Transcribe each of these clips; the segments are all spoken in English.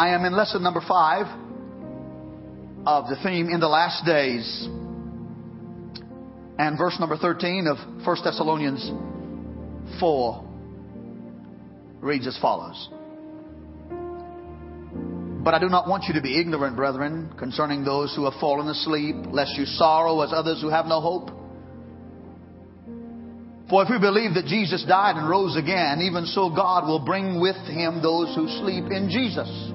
I am in lesson number five of the theme in the last days. And verse number 13 of 1 Thessalonians 4 reads as follows. But I do not want you to be ignorant, brethren, concerning those who have fallen asleep, lest you sorrow as others who have no hope. For if we believe that Jesus died and rose again, even so God will bring with him those who sleep in Jesus.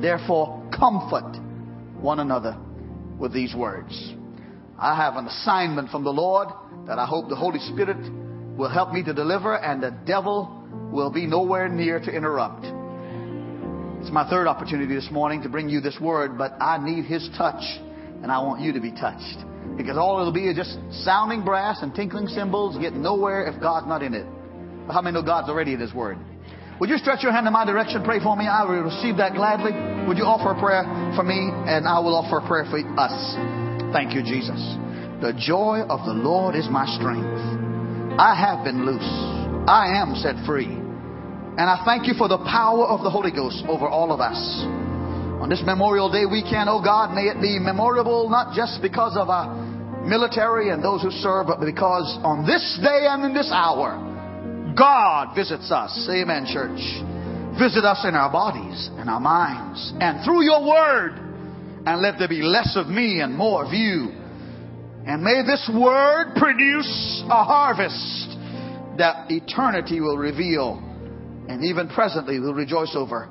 Therefore, comfort one another with these words. I have an assignment from the Lord that I hope the Holy Spirit will help me to deliver, and the devil will be nowhere near to interrupt. It's my third opportunity this morning to bring you this word, but I need His touch, and I want you to be touched. Because all it'll be is just sounding brass and tinkling cymbals, getting nowhere if God's not in it. But how many know God's already in His Word? Would you stretch your hand in my direction, pray for me? I will receive that gladly. Would you offer a prayer for me, and I will offer a prayer for us. Thank you, Jesus. The joy of the Lord is my strength. I have been loose. I am set free. And I thank you for the power of the Holy Ghost over all of us. On this Memorial Day weekend, oh God, may it be memorable not just because of our military and those who serve, but because on this day and in this hour, God visits us. Amen, church. Visit us in our bodies and our minds and through your word. And let there be less of me and more of you and may this word produce a harvest that eternity will reveal and even presently will rejoice over.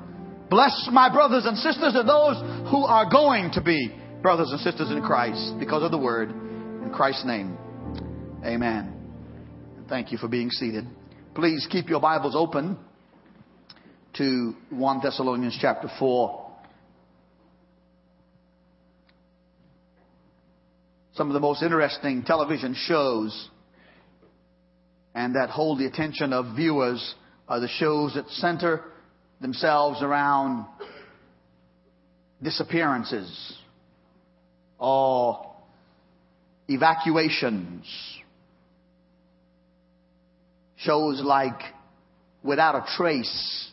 Bless my brothers and sisters and those who are going to be brothers and sisters in Christ because of the word. In Christ's name, amen. Thank you for being seated. Please keep your Bibles open to 1 Thessalonians chapter 4. some of the most interesting television shows and that hold the attention of viewers are the shows that center themselves around disappearances or evacuations. Shows like Without a Trace.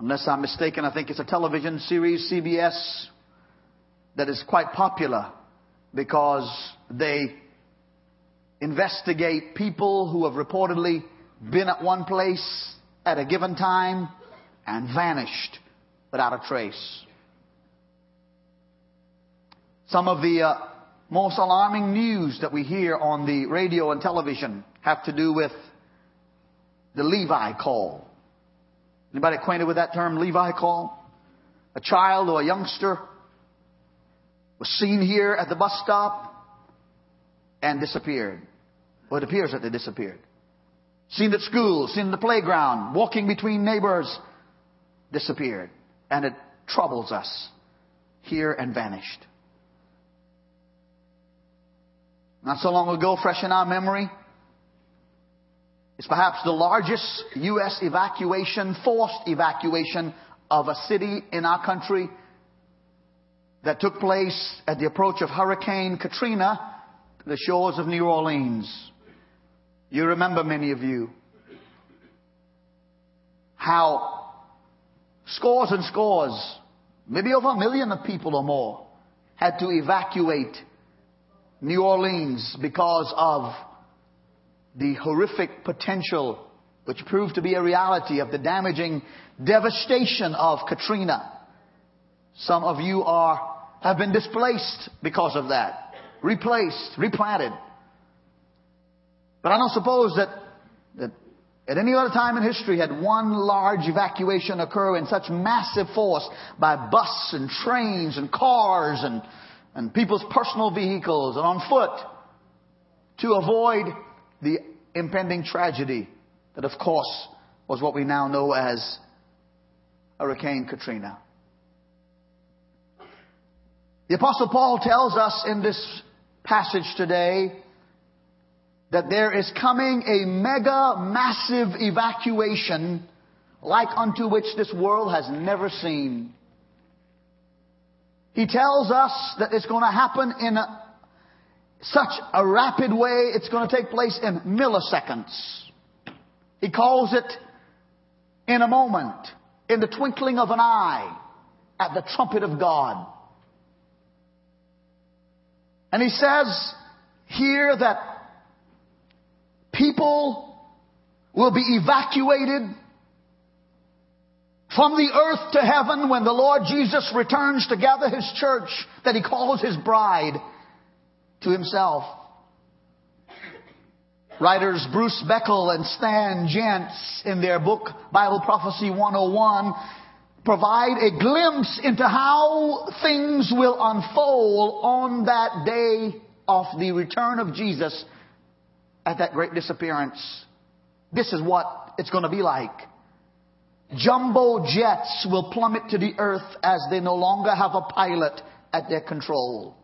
Unless I'm mistaken, I think it's a television series, CBS, that is quite popular because they investigate people who have reportedly been at one place at a given time and vanished without a trace. Some of the uh, most alarming news that we hear on the radio and television have to do with the Levi call. Anybody acquainted with that term, Levi call? A child or a youngster was seen here at the bus stop and disappeared. Well, it appears that they disappeared. Seen at school, seen in the playground, walking between neighbors, disappeared. And it troubles us here and vanished. Not so long ago, fresh in our memory, it's perhaps the largest U.S. evacuation, forced evacuation of a city in our country that took place at the approach of Hurricane Katrina to the shores of New Orleans. You remember, many of you, how scores and scores, maybe over a million of people or more, had to evacuate New Orleans because of the horrific potential, which proved to be a reality, of the damaging devastation of Katrina. Some of you are have been displaced because of that, replaced, replanted. But I don't suppose that, that at any other time in history had one large evacuation occur in such massive force by bus and trains and cars and, and people's personal vehicles and on foot to avoid the impending tragedy that of course was what we now know as Hurricane Katrina. The apostle Paul tells us in this passage today that there is coming a mega massive evacuation like unto which this world has never seen. He tells us that it's going to happen in a, such a rapid way, it's going to take place in milliseconds. He calls it in a moment, in the twinkling of an eye, at the trumpet of God. And he says here that people will be evacuated from the earth to heaven when the Lord Jesus returns to gather his church that he calls his bride to himself. Writers Bruce Bickel and Stan Jantz in their book Bible Prophecy 101 provide a glimpse into how things will unfold on that day of the return of Jesus at that great disappearance. This is what it's going to be like. Jumbo jets will plummet to the earth as they no longer have a pilot at their control.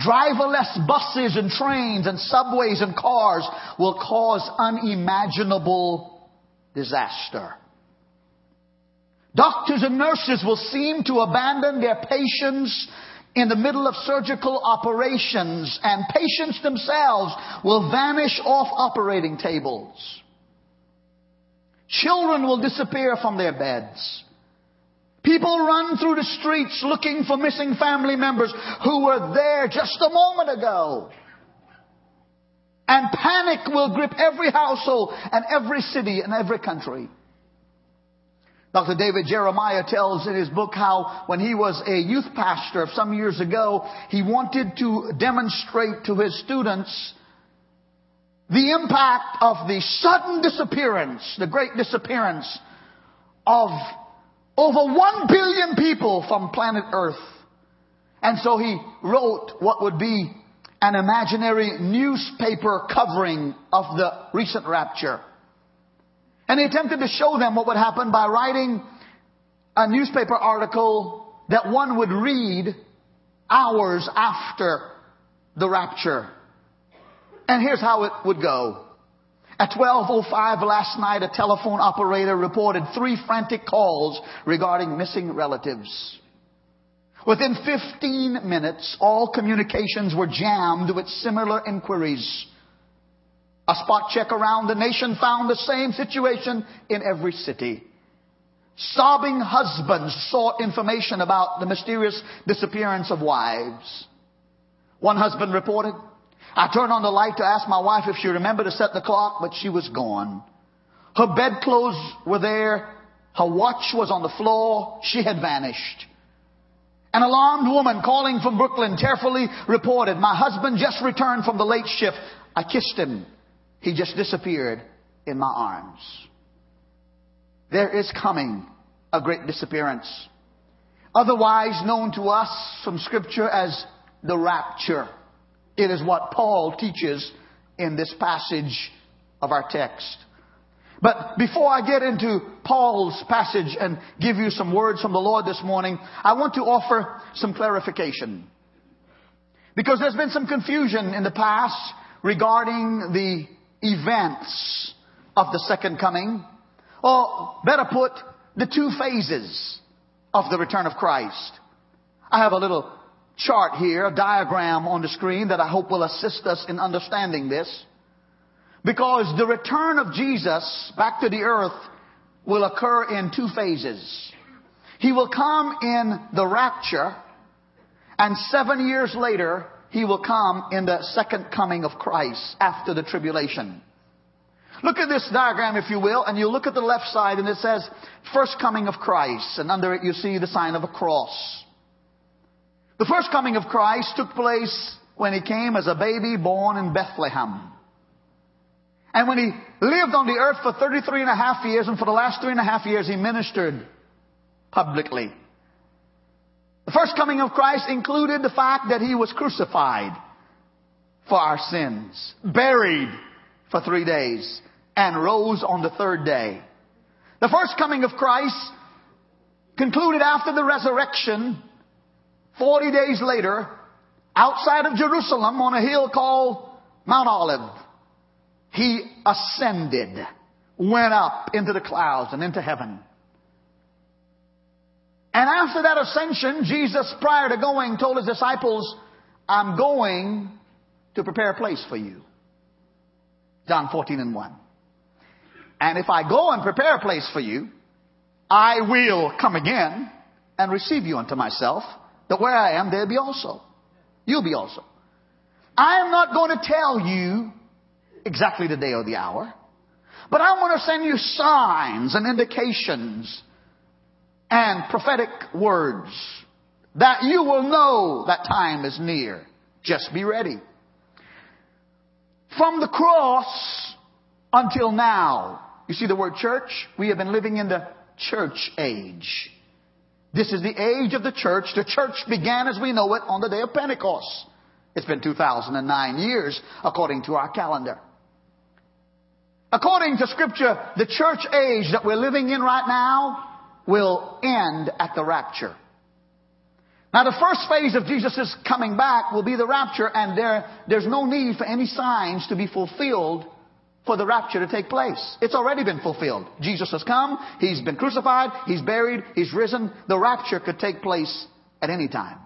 Driverless buses and trains and subways and cars will cause unimaginable disaster. Doctors and nurses will seem to abandon their patients in the middle of surgical operations and patients themselves will vanish off operating tables. Children will disappear from their beds. People run through the streets looking for missing family members who were there just a moment ago. And panic will grip every household and every city and every country. Dr. David Jeremiah tells in his book how when he was a youth pastor some years ago, he wanted to demonstrate to his students the impact of the sudden disappearance, the great disappearance of over one billion people from planet Earth. And so he wrote what would be an imaginary newspaper covering of the recent rapture. And he attempted to show them what would happen by writing a newspaper article that one would read hours after the rapture. And here's how it would go. At 12.05 last night, a telephone operator reported three frantic calls regarding missing relatives. Within 15 minutes, all communications were jammed with similar inquiries. A spot check around the nation found the same situation in every city. Sobbing husbands sought information about the mysterious disappearance of wives. One husband reported, I turned on the light to ask my wife if she remembered to set the clock, but she was gone. Her bedclothes were there. Her watch was on the floor. She had vanished. An alarmed woman calling from Brooklyn tearfully reported, my husband just returned from the late shift. I kissed him. He just disappeared in my arms. There is coming a great disappearance. Otherwise known to us from scripture as the rapture. It is what Paul teaches in this passage of our text. But before I get into Paul's passage and give you some words from the Lord this morning, I want to offer some clarification. Because there's been some confusion in the past regarding the events of the second coming, or better put, the two phases of the return of Christ. I have a little chart here, a diagram on the screen that I hope will assist us in understanding this. Because the return of Jesus back to the earth will occur in two phases. He will come in the rapture, and seven years later, he will come in the second coming of Christ after the tribulation. Look at this diagram, if you will, and you look at the left side and it says, first coming of Christ, and under it you see the sign of a cross. The first coming of Christ took place when he came as a baby born in Bethlehem. And when he lived on the earth for 33 and a half years, and for the last three and a half years he ministered publicly. The first coming of Christ included the fact that he was crucified for our sins, buried for three days, and rose on the third day. The first coming of Christ concluded after the resurrection, 40 days later, outside of Jerusalem on a hill called Mount Olive. He ascended, went up into the clouds and into heaven. And after that ascension, Jesus, prior to going, told his disciples, I'm going to prepare a place for you. John 14 and 1. And if I go and prepare a place for you, I will come again and receive you unto myself, that where I am, there be also. You'll be also. I am not going to tell you exactly the day or the hour, but I want to send you signs and indications and prophetic words that you will know that time is near. Just be ready. From the cross until now, you see the word church? We have been living in the church age. This is the age of the church. The church began as we know it on the day of Pentecost. It's been 2009 years according to our calendar. According to scripture, the church age that we're living in right now will end at the rapture. Now the first phase of Jesus' coming back will be the rapture and there, there's no need for any signs to be fulfilled for the rapture to take place. It's already been fulfilled. Jesus has come, He's been crucified, He's buried, He's risen. The rapture could take place at any time.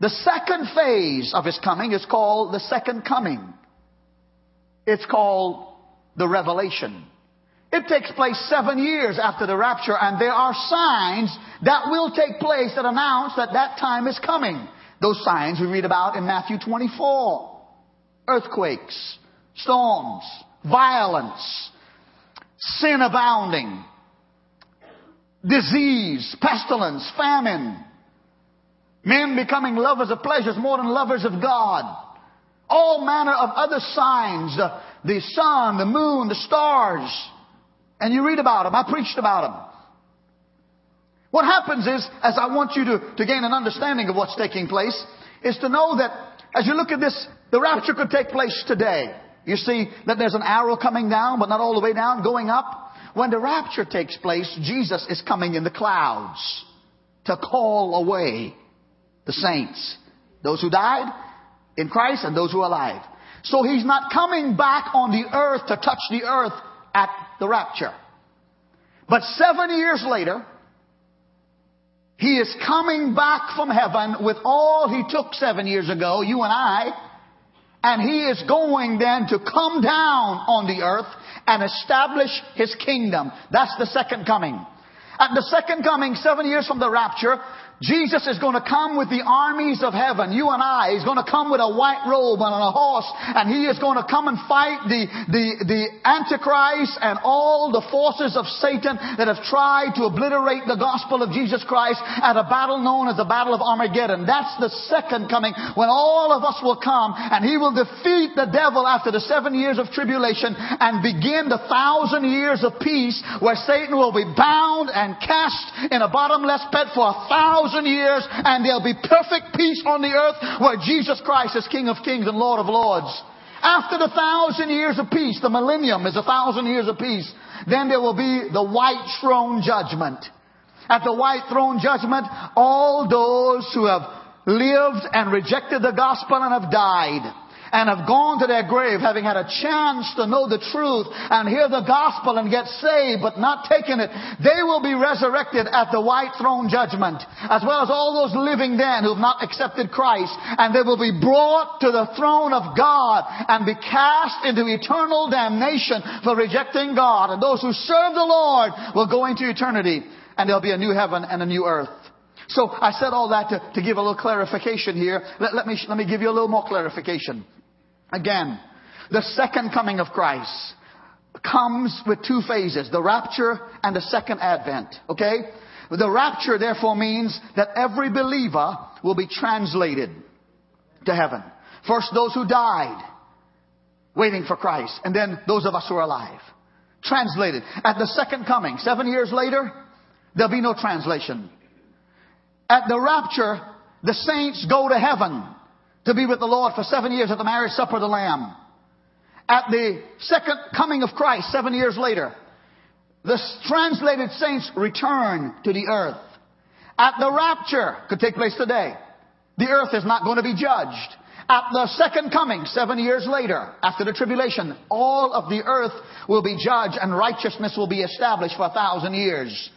The second phase of His coming is called the second coming. It's called the revelation. It takes place seven years after the rapture and there are signs that will take place that announce that that time is coming. Those signs we read about in Matthew 24. Earthquakes, storms, violence, sin abounding, disease, pestilence, famine, men becoming lovers of pleasures more than lovers of God, all manner of other signs, the, the sun, the moon, the stars, and you read about them. I preached about them. What happens is, as I want you to, to gain an understanding of what's taking place, is to know that as you look at this, the rapture could take place today. You see that there's an arrow coming down, but not all the way down, going up. When the rapture takes place, Jesus is coming in the clouds to call away the saints. Those who died in Christ and those who are alive. So he's not coming back on the earth to touch the earth at the rapture. But seven years later, he is coming back from heaven with all he took seven years ago, you and I, and he is going then to come down on the earth and establish his kingdom. That's the second coming. At the second coming, seven years from the rapture, Jesus is going to come with the armies of heaven. You and I. He's going to come with a white robe and a horse. And he is going to come and fight the, the, the Antichrist and all the forces of Satan that have tried to obliterate the gospel of Jesus Christ at a battle known as the Battle of Armageddon. That's the second coming when all of us will come and he will defeat the devil after the seven years of tribulation and begin the thousand years of peace where Satan will be bound and cast in a bottomless pit for a thousand thousand years and there'll be perfect peace on the earth where Jesus Christ is King of kings and Lord of lords. After the thousand years of peace, the millennium is a thousand years of peace, then there will be the white throne judgment. At the white throne judgment, all those who have lived and rejected the gospel and have died and have gone to their grave having had a chance to know the truth and hear the gospel and get saved but not taking it, they will be resurrected at the white throne judgment as well as all those living then who have not accepted Christ and they will be brought to the throne of God and be cast into eternal damnation for rejecting God and those who serve the Lord will go into eternity and there'll be a new heaven and a new earth. So I said all that to, to give a little clarification here. Let, let, me, let me give you a little more clarification. Again, the second coming of Christ comes with two phases, the rapture and the second advent. Okay? The rapture therefore means that every believer will be translated to heaven. First those who died, waiting for Christ, and then those of us who are alive. Translated. At the second coming, seven years later, there'll be no translation. At the rapture, the saints go to heaven to be with the Lord for seven years at the marriage supper of the Lamb. At the second coming of Christ, seven years later, the translated saints return to the earth. At the rapture, could take place today, the earth is not going to be judged. At the second coming, seven years later, after the tribulation, all of the earth will be judged and righteousness will be established for a thousand years.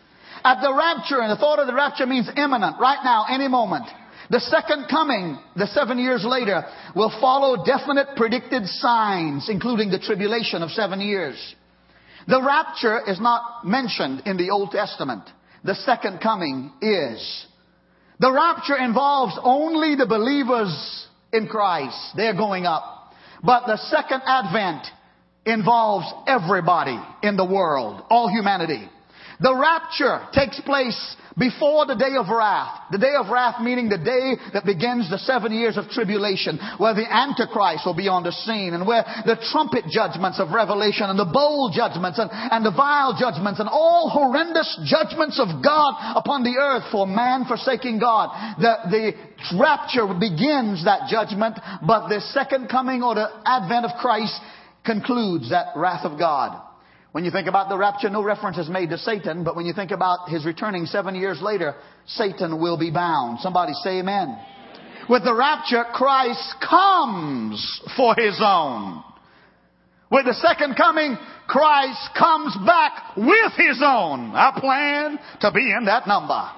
At the rapture, and the thought of the rapture means imminent, right now, any moment. The second coming, the seven years later, will follow definite predicted signs, including the tribulation of seven years. The rapture is not mentioned in the Old Testament. The second coming is. The rapture involves only the believers in Christ. They're going up. But the second advent involves everybody in the world, all humanity. The rapture takes place before the day of wrath. The day of wrath meaning the day that begins the seven years of tribulation, where the Antichrist will be on the scene, and where the trumpet judgments of Revelation, and the bowl judgments, and, and the vial judgments, and all horrendous judgments of God upon the earth for man forsaking God. The, the rapture begins that judgment, but the second coming or the advent of Christ concludes that wrath of God. When you think about the rapture, no reference is made to Satan, but when you think about his returning seven years later, Satan will be bound. Somebody say amen. With the rapture, Christ comes for his own. With the second coming, Christ comes back with his own. I plan to be in that number.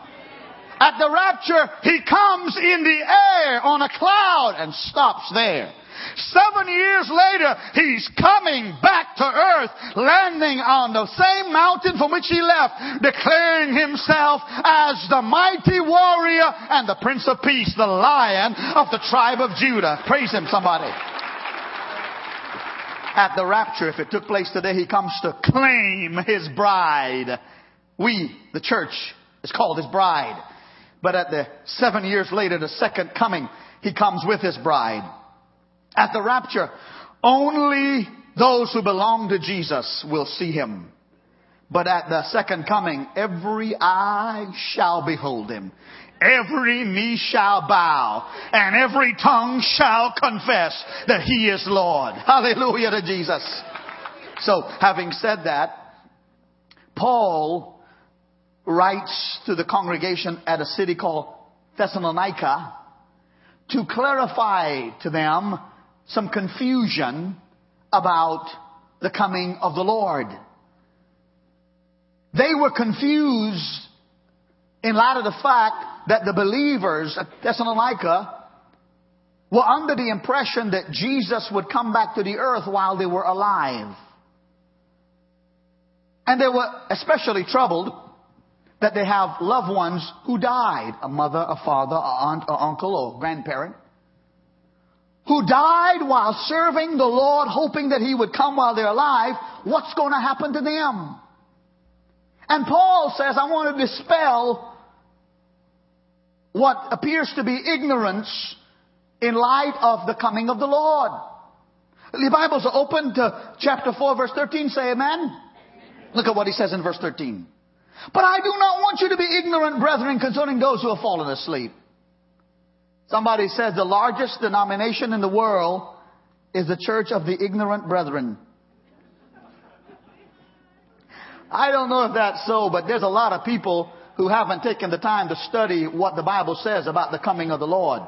At the rapture, he comes in the air on a cloud and stops there. Seven years later, he's coming back to earth, landing on the same mountain from which he left, declaring himself as the mighty warrior and the Prince of Peace, the lion of the tribe of Judah. Praise him, somebody. At the rapture, if it took place today, he comes to claim his bride. We, the church, is called his bride. But at the seven years later, the second coming, he comes with his bride. At the rapture, only those who belong to Jesus will see him. But at the second coming, every eye shall behold him. Every knee shall bow and every tongue shall confess that he is Lord. Hallelujah to Jesus. So having said that, Paul writes to the congregation at a city called Thessalonica to clarify to them some confusion about the coming of the Lord. They were confused in light of the fact that the believers at Thessalonica were under the impression that Jesus would come back to the earth while they were alive. And they were especially troubled that they have loved ones who died, a mother, a father, a aunt, or uncle, or grandparent, who died while serving the Lord, hoping that He would come while they're alive, what's going to happen to them? And Paul says, I want to dispel what appears to be ignorance in light of the coming of the Lord. The Bibles open to chapter 4 verse 13. Say amen. Look at what he says in verse 13. But I do not want you to be ignorant, brethren, concerning those who have fallen asleep Somebody says the largest denomination in the world is the Church of the Ignorant Brethren. I don't know if that's so, but there's a lot of people who haven't taken the time to study what the Bible says about the coming of the Lord.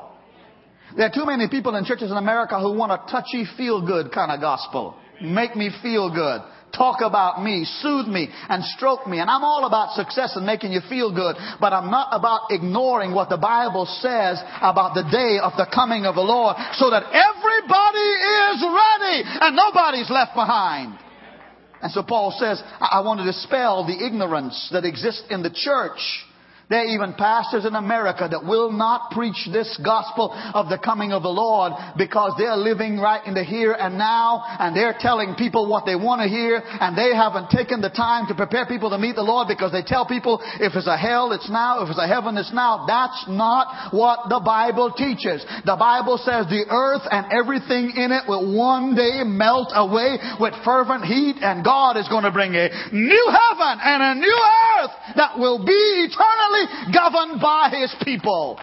There are too many people in churches in America who want a touchy, feel good kind of gospel. Make me feel good talk about me, soothe me, and stroke me. And I'm all about success and making you feel good, but I'm not about ignoring what the Bible says about the day of the coming of the Lord so that everybody is ready and nobody's left behind. And so Paul says, I want to dispel the ignorance that exists in the church there are even pastors in America that will not preach this gospel of the coming of the Lord because they're living right in the here and now and they're telling people what they want to hear and they haven't taken the time to prepare people to meet the Lord because they tell people if it's a hell, it's now. If it's a heaven, it's now. That's not what the Bible teaches. The Bible says the earth and everything in it will one day melt away with fervent heat and God is going to bring a new heaven and a new earth that will be eternally governed by his people.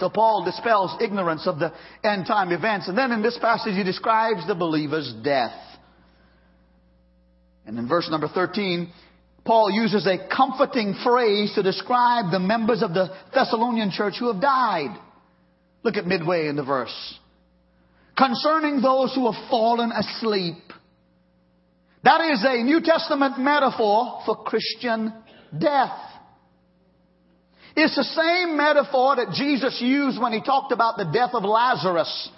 So Paul dispels ignorance of the end time events. And then in this passage he describes the believer's death. And in verse number 13, Paul uses a comforting phrase to describe the members of the Thessalonian church who have died. Look at midway in the verse. Concerning those who have fallen asleep. That is a New Testament metaphor for Christian death. It's the same metaphor that Jesus used when he talked about the death of Lazarus.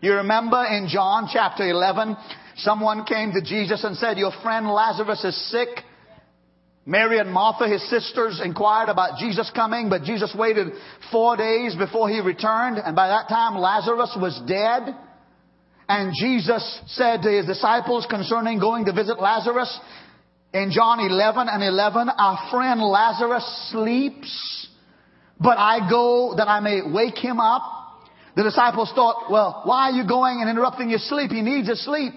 You remember in John chapter 11, someone came to Jesus and said, Your friend Lazarus is sick. Mary and Martha, his sisters, inquired about Jesus coming, but Jesus waited four days before he returned, and by that time Lazarus was dead. And Jesus said to his disciples concerning going to visit Lazarus in John 11 and 11, Our friend Lazarus sleeps, but I go that I may wake him up. The disciples thought, well, why are you going and interrupting his sleep? He needs his sleep.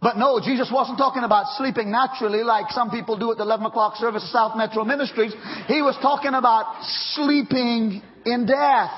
But no, Jesus wasn't talking about sleeping naturally like some people do at the 11 o'clock service of South Metro Ministries. He was talking about sleeping in death.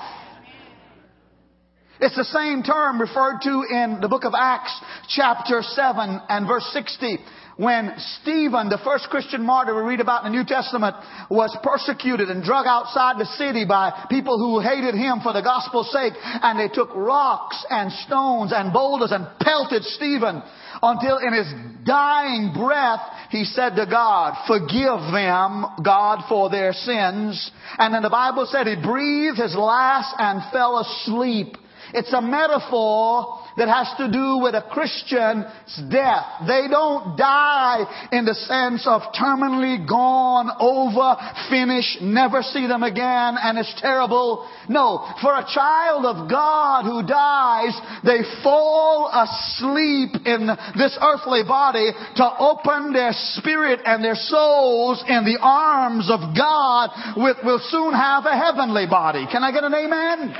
It's the same term referred to in the book of Acts chapter 7 and verse 60 when Stephen, the first Christian martyr we read about in the New Testament, was persecuted and drug outside the city by people who hated him for the gospel's sake, and they took rocks and stones and boulders and pelted Stephen until in his dying breath he said to God, forgive them, God, for their sins. And then the Bible said he breathed his last and fell asleep. It's a metaphor that has to do with a Christian's death. They don't die in the sense of terminally gone, over, finished, never see them again, and it's terrible. No, for a child of God who dies, they fall asleep in this earthly body to open their spirit and their souls in the arms of God, which will soon have a heavenly body. Can I get an amen?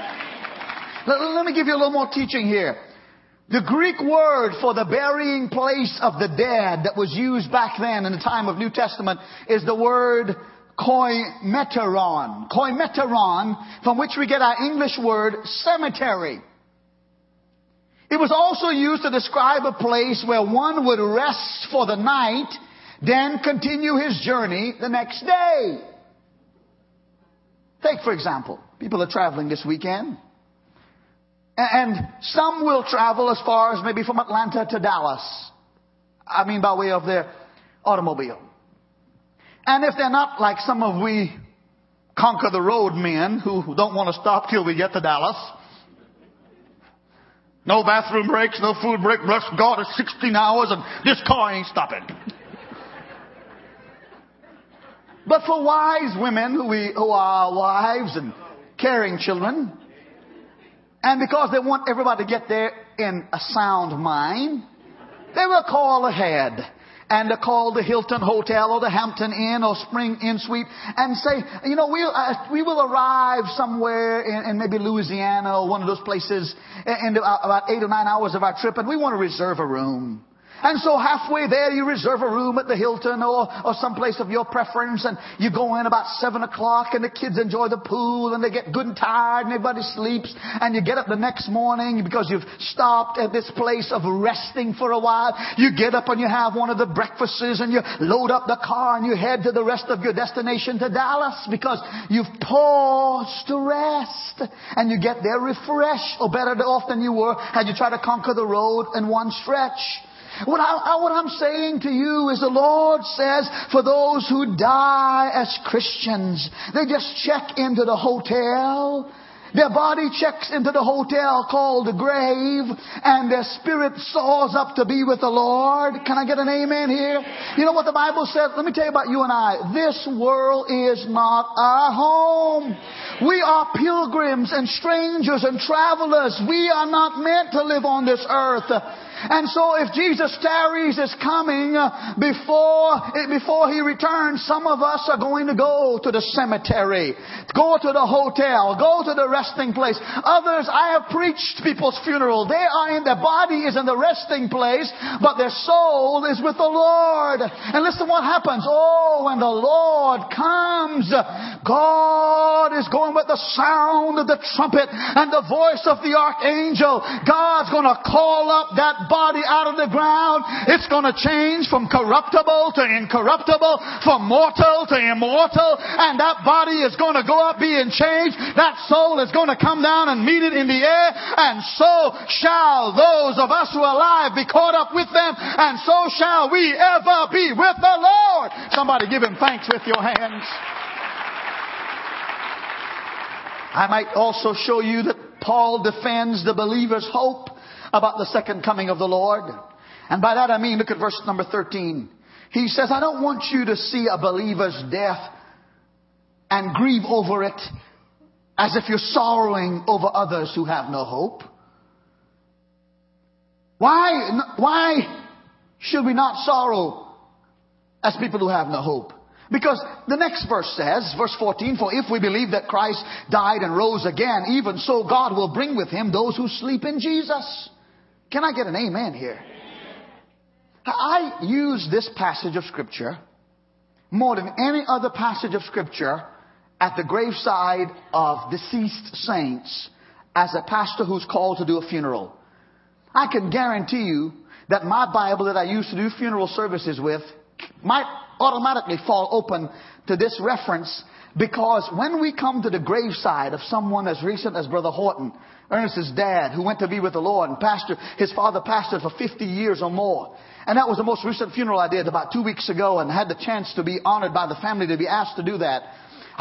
Let, let me give you a little more teaching here. The Greek word for the burying place of the dead that was used back then in the time of New Testament is the word koimeteron. Koimeteron, from which we get our English word cemetery. It was also used to describe a place where one would rest for the night, then continue his journey the next day. Take, for example, people are traveling this weekend. And some will travel as far as maybe from Atlanta to Dallas. I mean, by way of their automobile. And if they're not like some of we conquer the road men who don't want to stop till we get to Dallas. No bathroom breaks, no food break. Bless God, it's 16 hours and this car ain't stopping. but for wise women who, we, who are wives and caring children, and because they want everybody to get there in a sound mind, they will call ahead and to call the Hilton Hotel or the Hampton Inn or Spring Inn Suite and say, you know, we'll, uh, we will arrive somewhere in, in, maybe Louisiana or one of those places in, in about eight or nine hours of our trip and we want to reserve a room. And so halfway there, you reserve a room at the Hilton or, or someplace of your preference, and you go in about seven o'clock, and the kids enjoy the pool, and they get good and tired, and everybody sleeps, and you get up the next morning because you've stopped at this place of resting for a while. You get up and you have one of the breakfasts, and you load up the car, and you head to the rest of your destination to Dallas because you've paused to rest, and you get there refreshed, or better off than you were had you tried to conquer the road in one stretch. What, I, I'm saying to you is the Lord says for those who die as Christians, they just check into the hotel. Their body checks into the hotel called the grave and their spirit soars up to be with the Lord. Can I get an amen here? You know what the Bible says? Let me tell you about you and I. This world is not our home. We are pilgrims and strangers and travelers. We are not meant to live on this earth. And so if Jesus tarries is coming uh, before, eh, before he returns, some of us are going to go to the cemetery, go to the hotel, go to the resting place. Others, I have preached people's funeral. They are in, their body is in the resting place, but their soul is with the Lord. And listen what happens. Oh, when the Lord comes, God is going with the sound of the trumpet and the voice of the archangel. God's going to call up that body out of the ground. It's going to change from corruptible to incorruptible, from mortal to immortal, and that body is going to go up being changed. That soul is going to come down and meet it in the air, and so shall those of us who are alive be caught up with them, and so shall we ever be with the Lord. Somebody give him thanks with your hands. I might also show you that Paul defends the believer's hope about the second coming of the Lord. And by that I mean, look at verse number 13. He says, I don't want you to see a believer's death and grieve over it as if you're sorrowing over others who have no hope. Why, why should we not sorrow as people who have no hope? Because the next verse says, verse 14, for if we believe that Christ died and rose again, even so God will bring with him those who sleep in Jesus. Can I get an amen here? I use this passage of scripture more than any other passage of scripture at the graveside of deceased saints as a pastor who's called to do a funeral. I can guarantee you that my Bible that I used to do funeral services with might automatically fall open to this reference because when we come to the graveside of someone as recent as Brother Horton, Ernest's dad, who went to be with the Lord and pastor, his father pastored for 50 years or more. And that was the most recent funeral I did about two weeks ago and had the chance to be honored by the family to be asked to do that.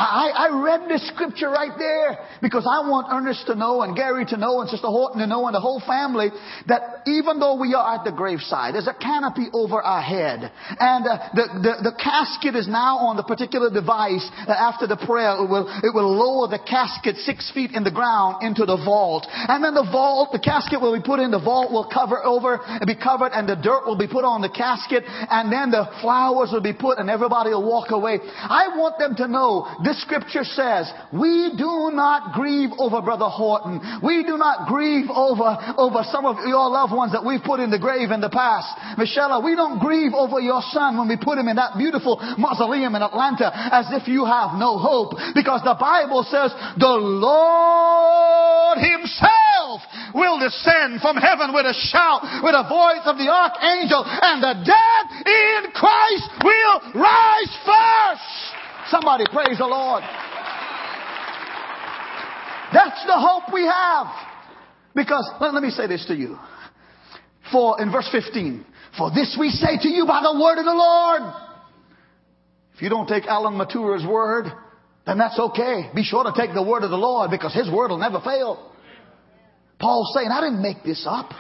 I, I read this scripture right there because I want Ernest to know and Gary to know and Sister Horton to know and the whole family that even though we are at the graveside, there's a canopy over our head. And uh, the, the, the, casket is now on the particular device uh, after the prayer. It will, it will lower the casket six feet in the ground into the vault. And then the vault, the casket will be put in, the vault will cover over and be covered and the dirt will be put on the casket and then the flowers will be put and everybody will walk away. I want them to know this scripture says, we do not grieve over Brother Horton. We do not grieve over, over some of your loved ones that we've put in the grave in the past. Michelle, we don't grieve over your son when we put him in that beautiful mausoleum in Atlanta as if you have no hope. Because the Bible says the Lord Himself will descend from heaven with a shout, with a voice of the archangel, and the dead in Christ will rise first. Somebody praise the Lord. That's the hope we have. Because, let, let, me say this to you. For, in verse 15, for this we say to you by the word of the Lord. If you don't take Alan Matura's word, then that's okay. Be sure to take the word of the Lord because his word will never fail. Paul's saying, I didn't make this up.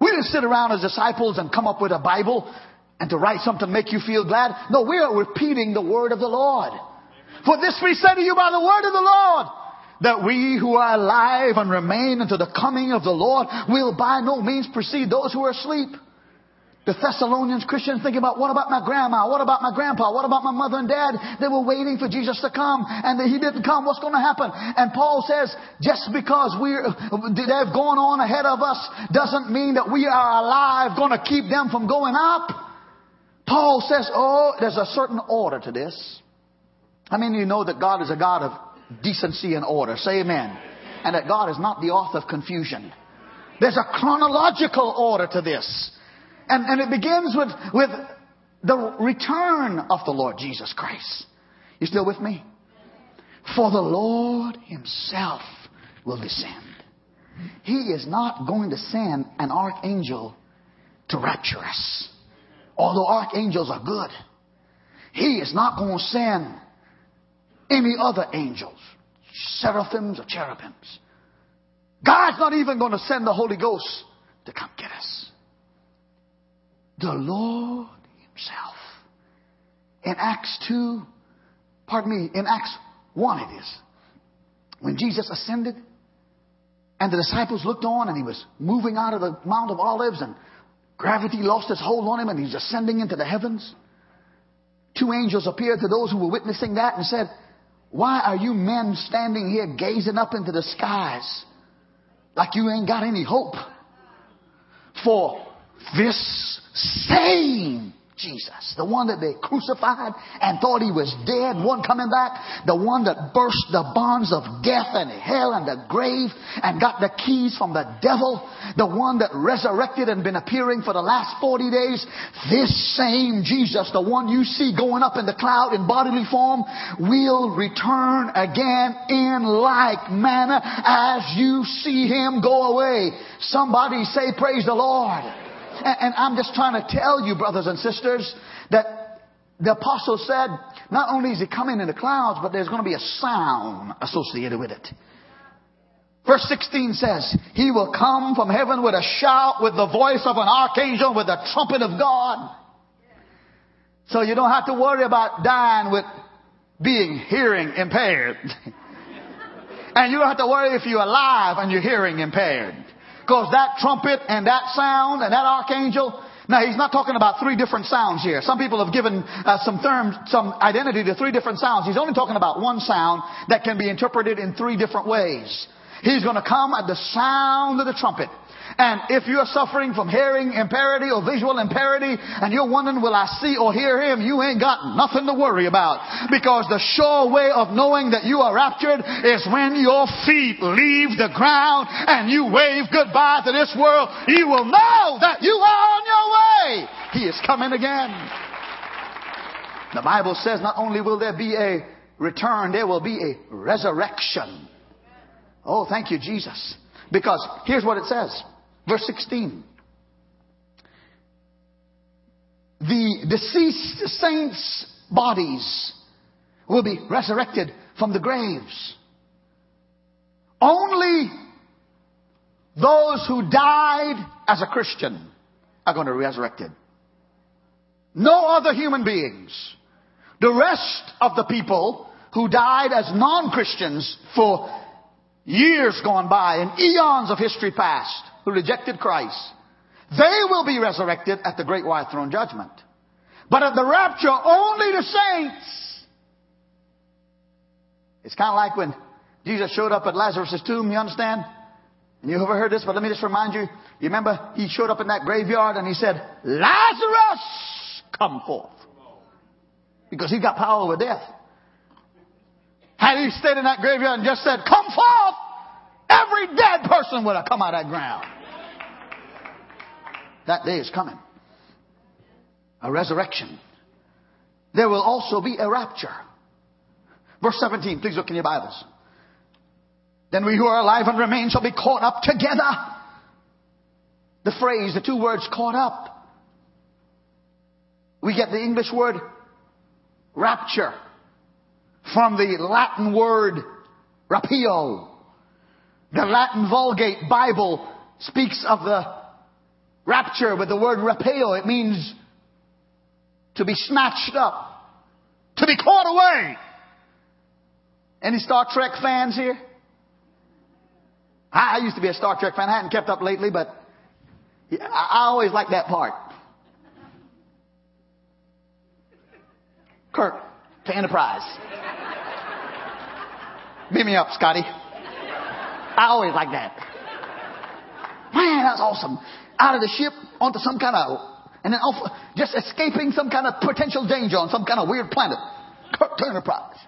We didn't sit around as disciples and come up with a Bible and to write something to make you feel glad. No, we are repeating the word of the Lord. For this we say to you by the word of the Lord, that we who are alive and remain until the coming of the Lord will by no means precede those who are asleep. The Thessalonians Christians thinking about what about my grandma? What about my grandpa? What about my mother and dad? They were waiting for Jesus to come and he didn't come. What's going to happen? And Paul says, just because we're, they've gone on ahead of us doesn't mean that we are alive going to keep them from going up. Paul says, oh, there's a certain order to this. How I mean, you know that God is a God of decency and order. Say amen. And that God is not the author of confusion. There's a chronological order to this. And, and it begins with, with the return of the Lord Jesus Christ. You still with me? For the Lord Himself will descend. He is not going to send an archangel to rapture us although archangels are good, he is not going to send any other angels, seraphims or cherubims. God's not even going to send the Holy Ghost to come get us. The Lord Himself. In Acts 2, pardon me, in Acts 1 it is, when Jesus ascended and the disciples looked on and He was moving out of the Mount of Olives and Gravity lost its hold on him and he's ascending into the heavens. Two angels appeared to those who were witnessing that and said, Why are you men standing here gazing up into the skies like you ain't got any hope? For this same Jesus, the one that they crucified and thought he was dead, one coming back, the one that burst the bonds of death and hell and the grave and got the keys from the devil, the one that resurrected and been appearing for the last 40 days, this same Jesus, the one you see going up in the cloud in bodily form, will return again in like manner as you see him go away. Somebody say, praise the Lord. And I'm just trying to tell you, brothers and sisters, that the apostle said, not only is he coming in the clouds, but there's going to be a sound associated with it. Verse 16 says, He will come from heaven with a shout, with the voice of an archangel, with the trumpet of God. So you don't have to worry about dying with being hearing impaired. and you don't have to worry if you're alive and you're hearing impaired. Because that trumpet and that sound and that archangel, now he's not talking about three different sounds here. Some people have given uh, some terms, some identity to three different sounds. He's only talking about one sound that can be interpreted in three different ways. He's going to come at the sound of the trumpet. And if you're suffering from hearing impairity or visual impairity and you're wondering, will I see or hear him? You ain't got nothing to worry about. Because the sure way of knowing that you are raptured is when your feet leave the ground and you wave goodbye to this world. You will know that you are on your way. He is coming again. The Bible says not only will there be a return, there will be a resurrection. Oh, thank you, Jesus. Because here's what it says. Verse 16. The deceased saints' bodies will be resurrected from the graves. Only those who died as a Christian are going to be resurrected. No other human beings. The rest of the people who died as non-Christians for years gone by and eons of history past who rejected Christ, they will be resurrected at the great white throne judgment. But at the rapture, only the saints. It's kind of like when Jesus showed up at Lazarus' tomb, you understand? And you ever heard this, but let me just remind you. You remember he showed up in that graveyard and he said, Lazarus, come forth. Because he got power over death. Had he stayed in that graveyard and just said, come forth, every dead person would have come out of that ground. That day is coming. A resurrection. There will also be a rapture. Verse 17, please look in your Bibles. Then we who are alive and remain shall be caught up together. The phrase, the two words caught up. We get the English word rapture from the Latin word rapio. The Latin Vulgate Bible speaks of the Rapture with the word rapio, it means to be snatched up, to be caught away. Any Star Trek fans here? I, used to be a Star Trek fan. I hadn't kept up lately, but I always liked that part. Kirk to Enterprise. Beat me up, Scotty. I always like that. Man, that's awesome out of the ship onto some kind of, and then off, just escaping some kind of potential danger on some kind of weird planet. Kirk Enterprise.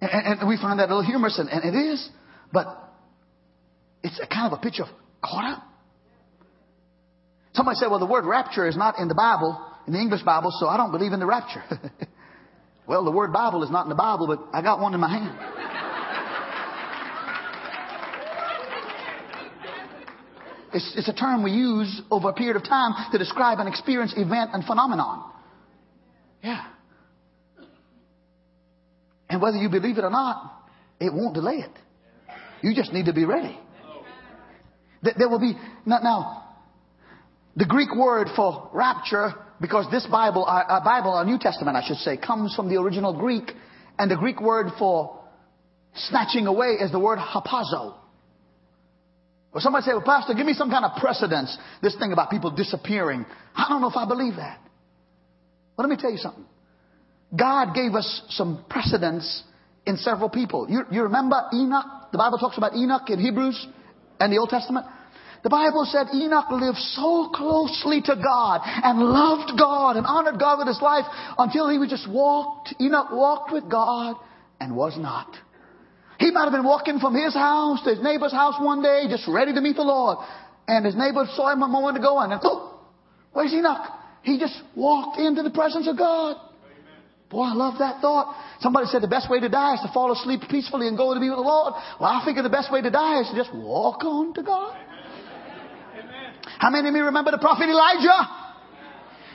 And, and, we find that a little humorous, and, and it is, but it's a kind of a picture of caught up. Somebody said, well, the word rapture is not in the Bible, in the English Bible, so I don't believe in the rapture. Well, the word Bible is not in the Bible, but I got one in my hand. It's, it's, a term we use over a period of time to describe an experience, event, and phenomenon. Yeah. And whether you believe it or not, it won't delay it. You just need to be ready. There will be, now, the Greek word for rapture because this Bible, our, our Bible, our New Testament, I should say, comes from the original Greek, and the Greek word for snatching away is the word harpazo. Or somebody say, well, Pastor, give me some kind of precedence, this thing about people disappearing. I don't know if I believe that. But let me tell you something. God gave us some precedence in several people. You, you remember Enoch? the Bible talks about Enoch in Hebrews and the Old Testament. The Bible said Enoch lived so closely to God and loved God and honored God with his life until he just walked. Enoch walked with God and was not. He might have been walking from his house to his neighbor's house one day, just ready to meet the Lord. And his neighbor saw him a moment ago and then, oh, where's Enoch? He just walked into the presence of God. Boy, I love that thought. Somebody said the best way to die is to fall asleep peacefully and go to be with the Lord. Well, I figure the best way to die is to just walk on to God. How many of you remember the prophet Elijah?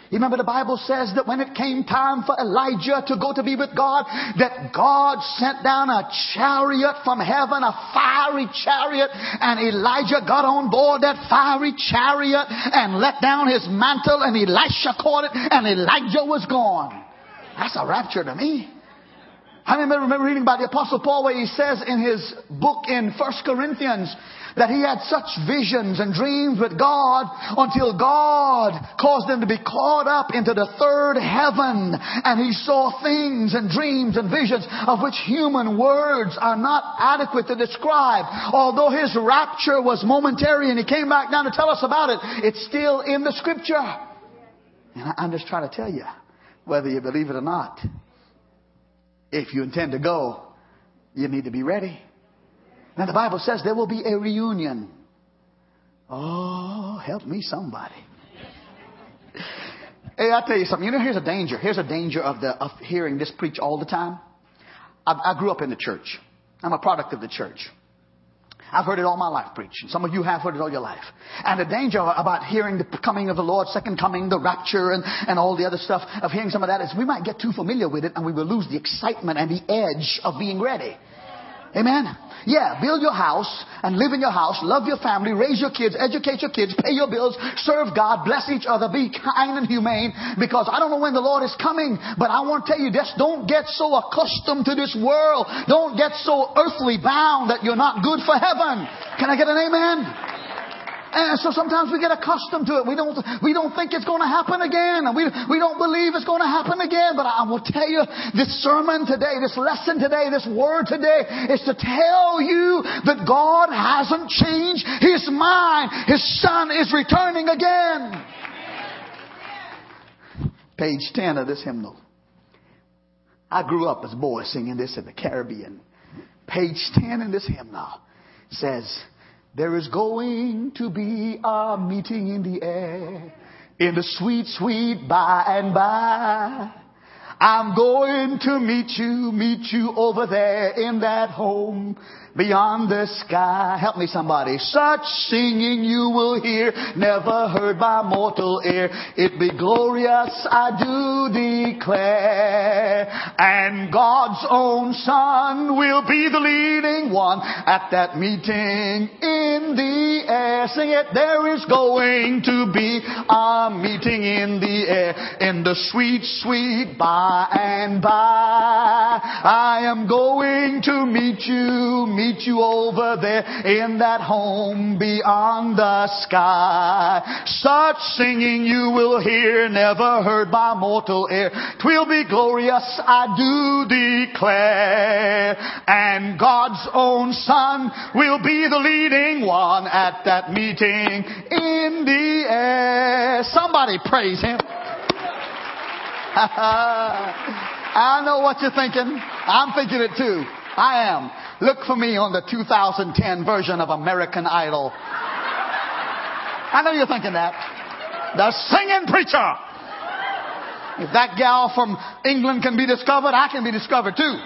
You remember the Bible says that when it came time for Elijah to go to be with God, that God sent down a chariot from heaven, a fiery chariot, and Elijah got on board that fiery chariot and let down his mantle and Elisha caught it and Elijah was gone. That's a rapture to me. I remember reading about the apostle Paul where he says in his book in First Corinthians, that he had such visions and dreams with God until God caused him to be caught up into the third heaven and he saw things and dreams and visions of which human words are not adequate to describe. Although his rapture was momentary and he came back down to tell us about it, it's still in the scripture. And I'm just trying to tell you, whether you believe it or not, if you intend to go, you need to be ready. Now the Bible says there will be a reunion. Oh, help me somebody. Hey, I'll tell you something. You know, here's a danger. Here's a danger of the, of hearing this preach all the time. I, I grew up in the church. I'm a product of the church. I've heard it all my life preached. Some of you have heard it all your life. And the danger about hearing the coming of the Lord, second coming, the rapture, and, and all the other stuff of hearing some of that is we might get too familiar with it and we will lose the excitement and the edge of being ready. Amen. Yeah, build your house and live in your house, love your family, raise your kids, educate your kids, pay your bills, serve God, bless each other, be kind and humane because I don't know when the Lord is coming, but I want to tell you this, don't get so accustomed to this world. Don't get so earthly bound that you're not good for heaven. Can I get an amen? And so sometimes we get accustomed to it. We don't, we don't think it's going to happen again. And we, we don't believe it's going to happen again. But I will tell you, this sermon today, this lesson today, this word today is to tell you that God hasn't changed His mind. His Son is returning again. Page 10 of this hymnal. I grew up as a boy singing this in the Caribbean. Page 10 in this hymnal says, there is going to be a meeting in the air, in the sweet, sweet by and by. I'm going to meet you, meet you over there in that home beyond the sky. Help me somebody. Such singing you will hear, never heard by mortal ear. It be glorious, I do declare. And God's own Son will be the leading one at that meeting in the air. Sing it. There is going to be a meeting in the air, in the sweet, sweet by and by. I am going to meet you, meet meet you over there in that home beyond the sky. Such singing you will hear, never heard by mortal ear. Twill be glorious, I do declare. And God's own Son will be the leading one at that meeting in the air. Somebody praise Him. I know what you're thinking. I'm thinking it too. I am. Look for me on the 2010 version of American Idol. I know you're thinking that. The singing preacher. If that gal from England can be discovered, I can be discovered too.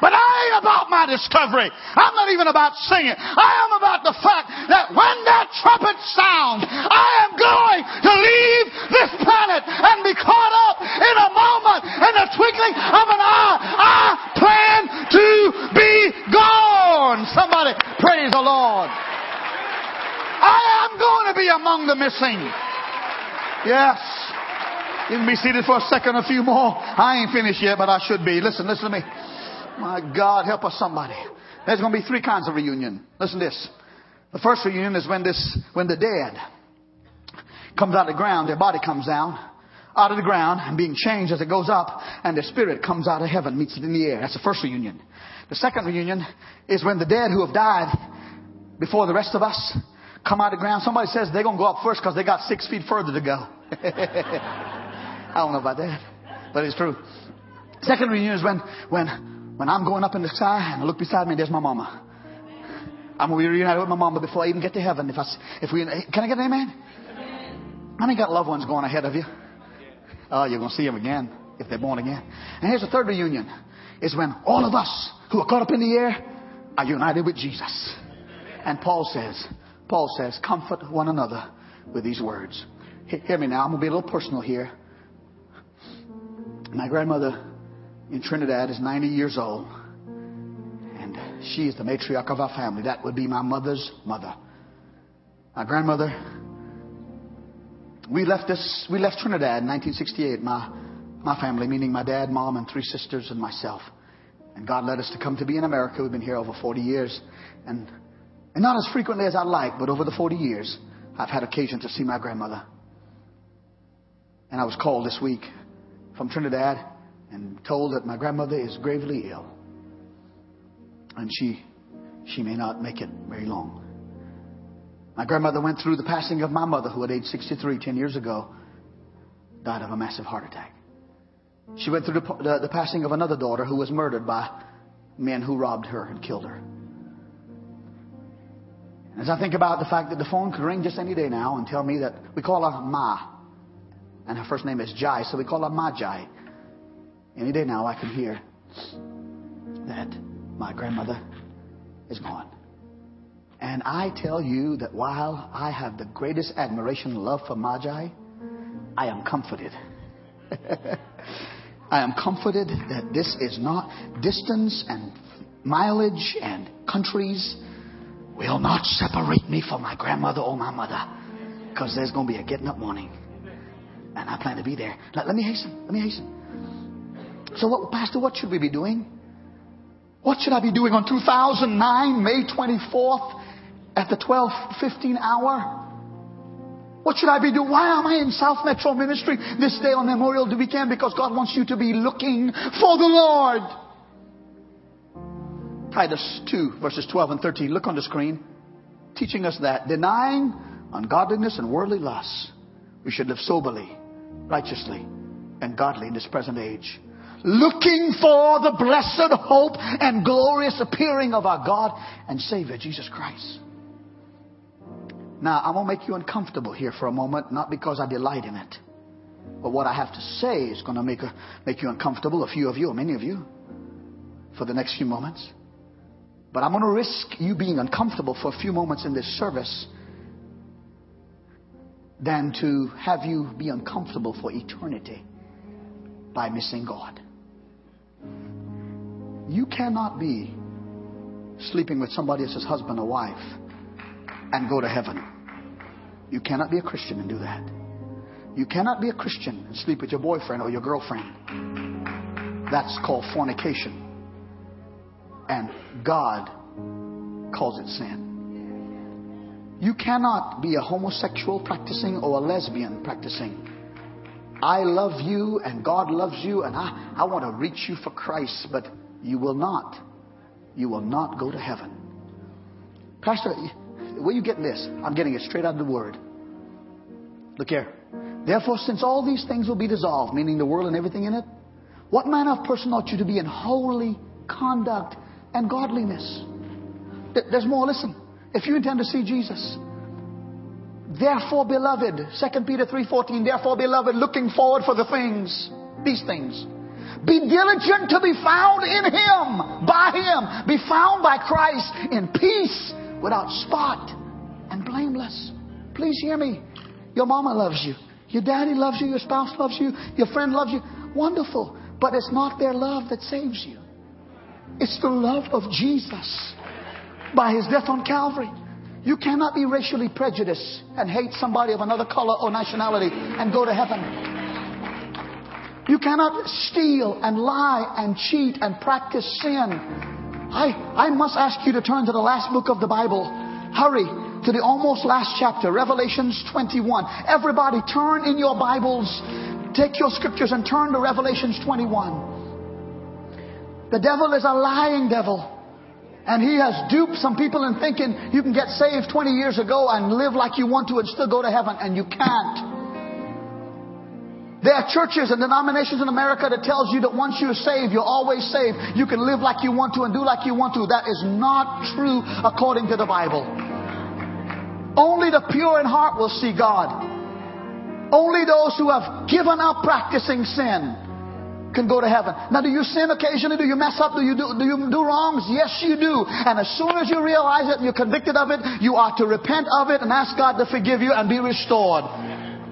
But I ain't about my discovery. I'm not even about singing. I am about the fact that when that trumpet sounds, I am going to leave this planet and be caught up in a moment, in the twinkling of an eye. I plan to be gone. Somebody praise the Lord. I am going to be among the missing. Yes. You can be seated for a second, a few more. I ain't finished yet, but I should be. Listen, listen to me. My God, help us somebody. There's going to be three kinds of reunion. Listen to this. The first reunion is when this, when the dead comes out of the ground, their body comes down. out of the ground and being changed as it goes up, and the spirit comes out of heaven, meets it in the air. That's the first reunion. The second reunion is when the dead who have died before the rest of us come out of the ground. Somebody says they're going to go up first because they got six feet further to go. I don't know about that, but it's true. Second reunion is when, when, when I'm going up in the sky and I look beside me, there's my mama. I'm going to be reunited with my mama before I even get to heaven. If I, if we, can I get an amen? I ain't got loved ones going ahead of you. Oh, you're going to see them again if they're born again. And here's the third reunion is when all of us who are caught up in the air are united with Jesus. And Paul says, Paul says, comfort one another with these words. Hear me now. I'm going to be a little personal here. My grandmother in Trinidad is 90 years old. And she is the matriarch of our family. That would be my mother's mother. My grandmother, we left this, we left Trinidad in 1968. My, my family, meaning my dad, mom, and three sisters and myself. And God led us to come to be in America. We've been here over 40 years. And, and not as frequently as I'd like, but over the 40 years, I've had occasion to see my grandmother. And I was called this week from Trinidad and told that my grandmother is gravely ill. And she, she may not make it very long. My grandmother went through the passing of my mother, who at age 63, 10 years ago, died of a massive heart attack. She went through the, the, the passing of another daughter who was murdered by men who robbed her and killed her. As I think about the fact that the phone could ring just any day now and tell me that we call her Ma, and her first name is Jai, so we call her Ma Jai. Any day now I can hear that my grandmother is gone. And I tell you that while I have the greatest admiration and love for Ma Jai, I am comforted. I am comforted that this is not distance and mileage and countries will not separate me from my grandmother or my mother because there's going to be a getting up morning and I plan to be there. Let, let me hasten. Let me hasten. So, what, Pastor, what should we be doing? What should I be doing on 2009, May 24th at the 12:15 hour? What should I be doing? Why am I in South Metro Ministry this day on Memorial Day weekend? Because God wants you to be looking for the Lord. Titus 2, verses 12 and 13. Look on the screen. Teaching us that denying ungodliness and worldly lusts, we should live soberly, righteously, and godly in this present age. Looking for the blessed hope and glorious appearing of our God and Savior, Jesus Christ. Now, I'm going to make you uncomfortable here for a moment, not because I delight in it. But what I have to say is going to make, a, make you uncomfortable, a few of you, or many of you, for the next few moments. But I'm going to risk you being uncomfortable for a few moments in this service than to have you be uncomfortable for eternity by missing God. You cannot be sleeping with somebody else's husband or wife and go to heaven. You cannot be a Christian and do that. You cannot be a Christian and sleep with your boyfriend or your girlfriend. That's called fornication. And God calls it sin. You cannot be a homosexual practicing or a lesbian practicing. I love you and God loves you and I, I want to reach you for Christ, but you will not. You will not go to heaven. Pastor, where you getting this? I'm getting it straight out of the Word. Look here. Therefore, since all these things will be dissolved, meaning the world and everything in it, what manner of person ought you to be in holy conduct and godliness? There's more. Listen. If you intend to see Jesus, therefore, beloved, 2 Peter 3:14, therefore, beloved, looking forward for the things, these things. Be diligent to be found in Him, by Him. Be found by Christ in peace without spot and blameless. Please hear me. Your mama loves you. Your daddy loves you. Your spouse loves you. Your friend loves you. Wonderful. But it's not their love that saves you. It's the love of Jesus by his death on Calvary. You cannot be racially prejudiced and hate somebody of another color or nationality and go to heaven. You cannot steal and lie and cheat and practice sin I, I must ask you to turn to the last book of the Bible. Hurry to the almost last chapter, Revelations 21. Everybody turn in your Bibles take your scriptures and turn to Revelations 21. The devil is a lying devil. And he has duped some people in thinking you can get saved 20 years ago and live like you want to and still go to heaven, and you can't. There are churches and denominations in America that tells you that once you're saved, you're always saved. You can live like you want to and do like you want to. That is not true according to the Bible. Only the pure in heart will see God. Only those who have given up practicing sin can go to heaven. Now, do you sin occasionally? Do you mess up? Do you do, do you do wrongs? Yes, you do. And as soon as you realize it and you're convicted of it, you are to repent of it and ask God to forgive you and be restored.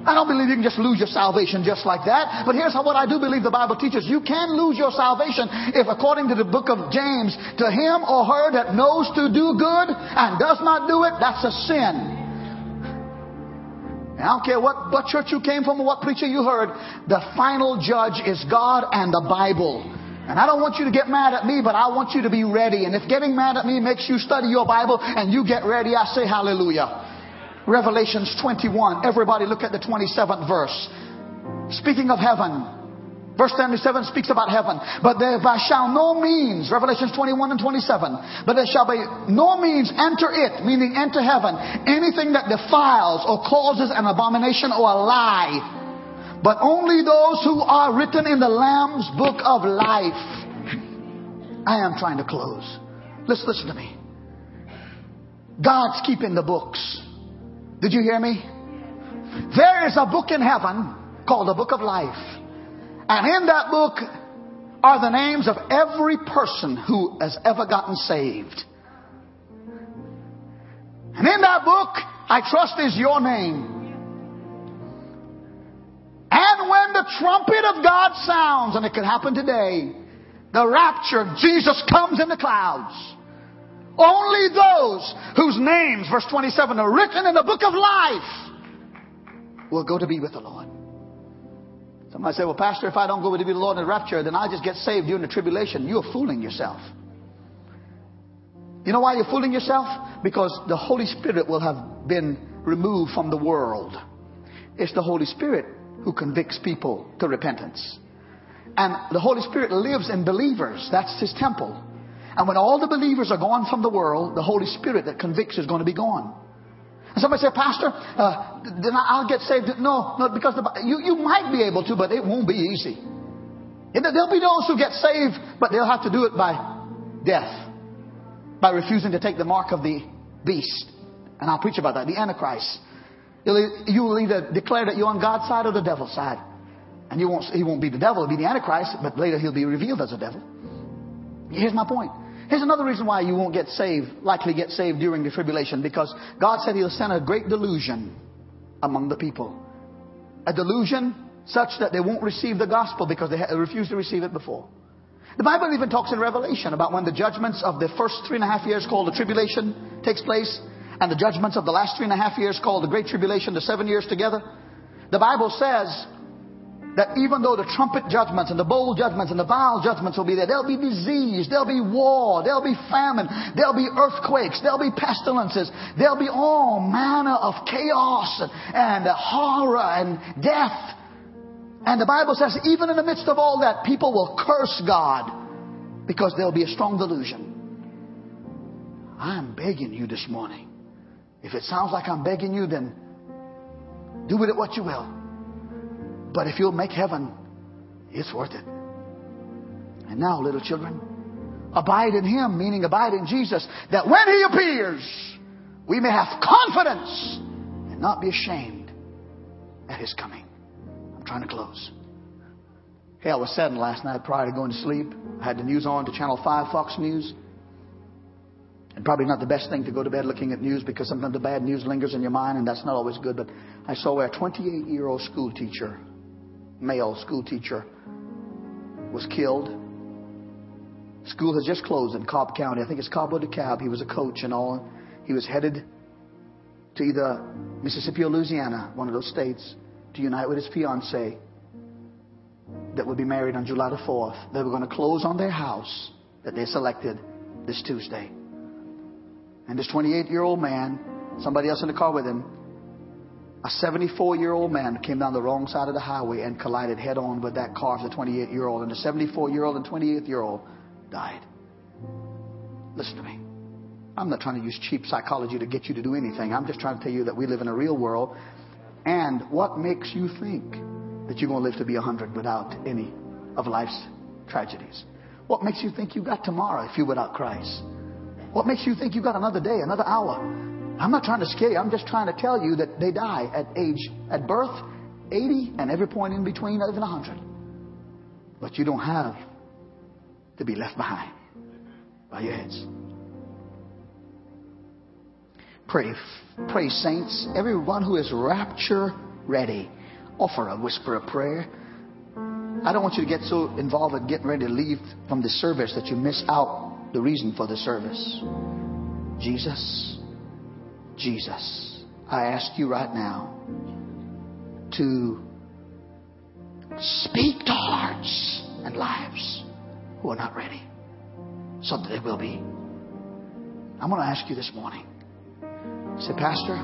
I don't believe you can just lose your salvation just like that. But here's what I do believe the Bible teaches. You can lose your salvation if, according to the book of James, to him or her that knows to do good and does not do it, that's a sin. I don't care what, what church you came from or what preacher you heard. The final judge is God and the Bible. And I don't want you to get mad at me, but I want you to be ready. And if getting mad at me makes you study your Bible and you get ready, I say hallelujah. Revelations 21. Everybody look at the 27th verse. Speaking of heaven, Verse 77 speaks about heaven. But there shall no means, Revelations 21 and 27, but there shall be no means enter it, meaning enter heaven, anything that defiles or causes an abomination or a lie, but only those who are written in the Lamb's book of life. I am trying to close. Let's listen to me. God's keeping the books. Did you hear me? There is a book in heaven called the book of life. And in that book are the names of every person who has ever gotten saved. And in that book, I trust is your name. And when the trumpet of God sounds, and it could happen today, the rapture, Jesus comes in the clouds. Only those whose names, verse 27, are written in the book of life will go to be with the Lord. Somebody say, well, Pastor, if I don't go to be the Lord in the rapture, then I just get saved during the tribulation. You're fooling yourself. You know why you're fooling yourself? Because the Holy Spirit will have been removed from the world. It's the Holy Spirit who convicts people to repentance. And the Holy Spirit lives in believers. That's His temple. And when all the believers are gone from the world, the Holy Spirit that convicts is going to be gone. And somebody say, Pastor, uh, then I'll get saved. No, no, because the, you, you might be able to, but it won't be easy. There'll be those who get saved, but they'll have to do it by death, by refusing to take the mark of the beast. And I'll preach about that, the Antichrist. You will either declare that you're on God's side or the devil's side. And you won't, he won't be the devil, he'll be the Antichrist, but later he'll be revealed as a devil. Here's my point. Here's another reason why you won't get saved, likely get saved during the tribulation, because God said He'll send a great delusion among the people. A delusion such that they won't receive the gospel because they refused to receive it before. The Bible even talks in Revelation about when the judgments of the first three and a half years called the tribulation takes place, and the judgments of the last three and a half years called the great tribulation, the seven years together. The Bible says that even though the trumpet judgments and the bowl judgments and the vial judgments will be there, there'll be disease, there'll be war, there'll be famine, there'll be earthquakes, there'll be pestilences, there'll be all manner of chaos and, and horror and death. And the Bible says, even in the midst of all that, people will curse God because there'll be a strong delusion. I'm begging you this morning. If it sounds like I'm begging you, then do with it what you will. But if you'll make heaven, it's worth it. And now, little children, abide in Him, meaning abide in Jesus, that when He appears, we may have confidence and not be ashamed at His coming. I'm trying to close. Hey, I was saddened last night prior to going to sleep. I had the news on to Channel 5, Fox News. And probably not the best thing to go to bed looking at news because sometimes the bad news lingers in your mind and that's not always good. But I saw a 28 year old school teacher male school teacher was killed. School has just closed in Cobb County. I think it's Cobb or DeKalb. He was a coach and all. He was headed to either Mississippi or Louisiana, one of those states, to unite with his fiancee that would be married on July the 4th. They were going to close on their house that they selected this Tuesday. And this 28 year old man, somebody else in the car with him, A 74 year old man came down the wrong side of the highway and collided head on with that car of the 28 year old, and the 74 year old and 28 year old died. Listen to me. I'm not trying to use cheap psychology to get you to do anything. I'm just trying to tell you that we live in a real world. And what makes you think that you're going to live to be 100 without any of life's tragedies? What makes you think you got tomorrow if you're without Christ? What makes you think you got another day, another hour? I'm not trying to scare you. I'm just trying to tell you that they die at age, at birth, 80, and every point in between, even 100. But you don't have to be left behind. by your heads. Pray, pray, saints. Everyone who is rapture ready, offer a whisper of prayer. I don't want you to get so involved in getting ready to leave from the service that you miss out the reason for the service. Jesus. Jesus, I ask you right now to speak to hearts and lives who are not ready so that they will be. I'm going to ask you this morning. Say, Pastor,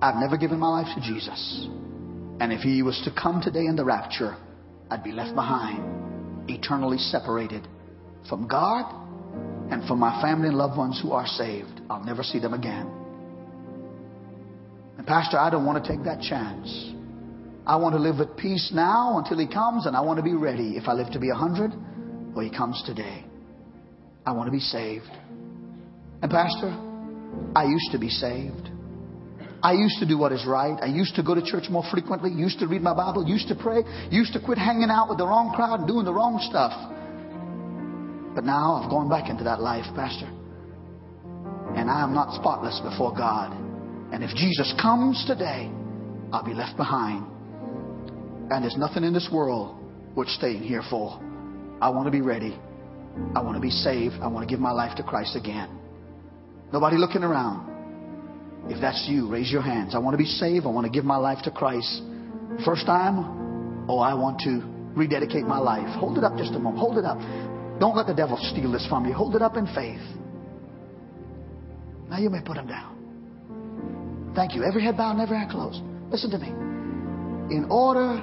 I've never given my life to Jesus. And if he was to come today in the rapture, I'd be left behind, eternally separated from God and from my family and loved ones who are saved. I'll never see them again. And Pastor, I don't want to take that chance. I want to live with peace now until He comes, and I want to be ready if I live to be a hundred or He comes today. I want to be saved. And Pastor, I used to be saved. I used to do what is right. I used to go to church more frequently, used to read my Bible, used to pray, used to quit hanging out with the wrong crowd and doing the wrong stuff. But now I've gone back into that life, Pastor. And I am not spotless before God. And if Jesus comes today, I'll be left behind. And there's nothing in this world worth staying here for. I want to be ready. I want to be saved. I want to give my life to Christ again. Nobody looking around. If that's you, raise your hands. I want to be saved. I want to give my life to Christ. First time? Oh, I want to rededicate my life. Hold it up just a moment. Hold it up. Don't let the devil steal this from you. Hold it up in faith. Now you may put them down. Thank you. Every head bowed and every eye closed. Listen to me. In order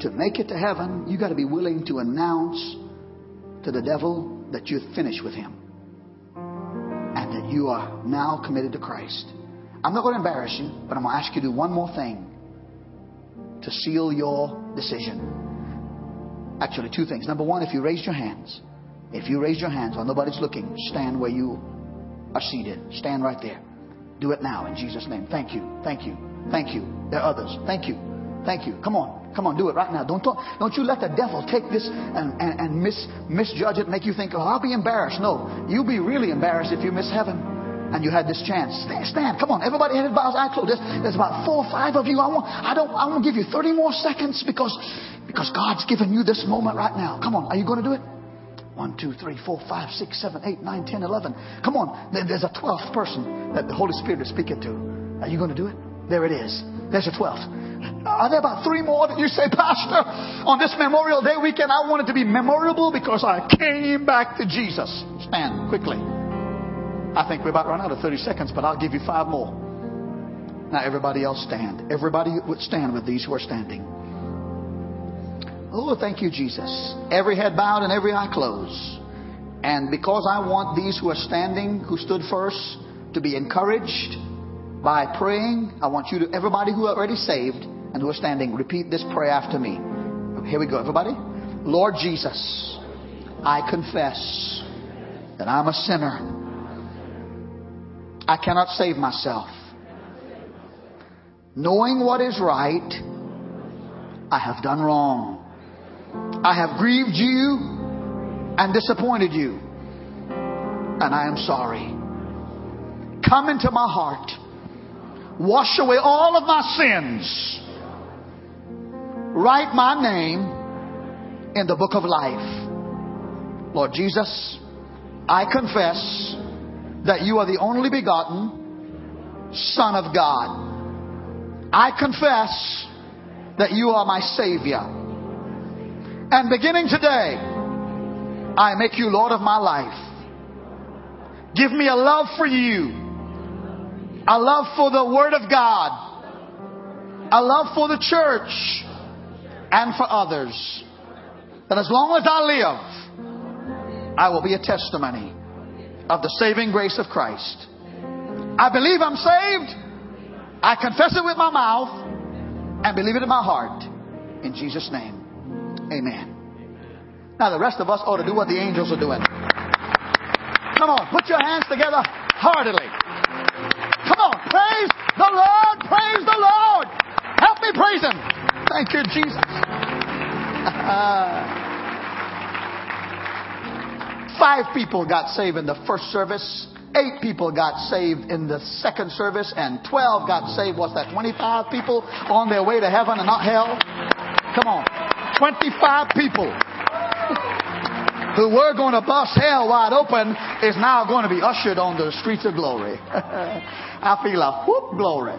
to make it to heaven, you got to be willing to announce to the devil that you're finished with him and that you are now committed to Christ. I'm not going to embarrass you, but I'm going to ask you to do one more thing to seal your decision. Actually, two things. Number one, if you raise your hands, if you raise your hands while nobody's looking, stand where you are seated. Stand right there. Do it now in Jesus' name. Thank you. Thank you. Thank you. There are others. Thank you. Thank you. Come on. Come on, do it right now. Don't talk, don't you let the devil take this and, and, and mis, misjudge it, make you think, oh, I'll be embarrassed. No, you'll be really embarrassed if you miss heaven and you had this chance. Stand, stand. Come on, everybody head bows, eye closed. There's, there's about four or five of you. I want, I don't, I want to give you 30 more seconds because, because God's given you this moment right now. Come on, are you going to do it? One, two, three, four, five, six, seven, eight, nine, ten, eleven. Come on. There's a twelfth person that the Holy Spirit is speaking to. Are you going to do it? There it is. There's a twelfth. Are there about three more that you say, Pastor, on this Memorial Day weekend, I want it to be memorable because I came back to Jesus? Stand quickly. I think we're about run out of 30 seconds, but I'll give you five more. Now, everybody else stand. Everybody would stand with these who are standing. Oh, thank you, Jesus. Every head bowed and every eye closed. And because I want these who are standing, who stood first, to be encouraged by praying, I want you to, everybody who are already saved and who are standing, repeat this prayer after me. Here we go, everybody. Lord Jesus, I confess that I'm a sinner. I cannot save myself. Knowing what is right, I have done wrong. I have grieved you and disappointed you. And I am sorry. Come into my heart. Wash away all of my sins. Write my name in the book of life. Lord Jesus, I confess that you are the only begotten Son of God. I confess that you are my Savior. And beginning today, I make you Lord of my life. Give me a love for you A love for the Word of God. A love for the church and for others. That as long as I live, I will be a testimony of the saving grace of Christ. I believe I'm saved. I confess it with my mouth and believe it in my heart. In Jesus' name. Amen. Now, the rest of us ought to do what the angels are doing. Come on, put your hands together heartily. Come on, praise the Lord, praise the Lord. Help me praise Him. Thank you, Jesus. Five people got saved in the first service. Eight people got saved in the second service, and 12 got saved. What's that? 25 people on their way to heaven and not hell? Come on. 25 people who were going to bust hell wide open is now going to be ushered on the streets of glory. I feel a whoop glory.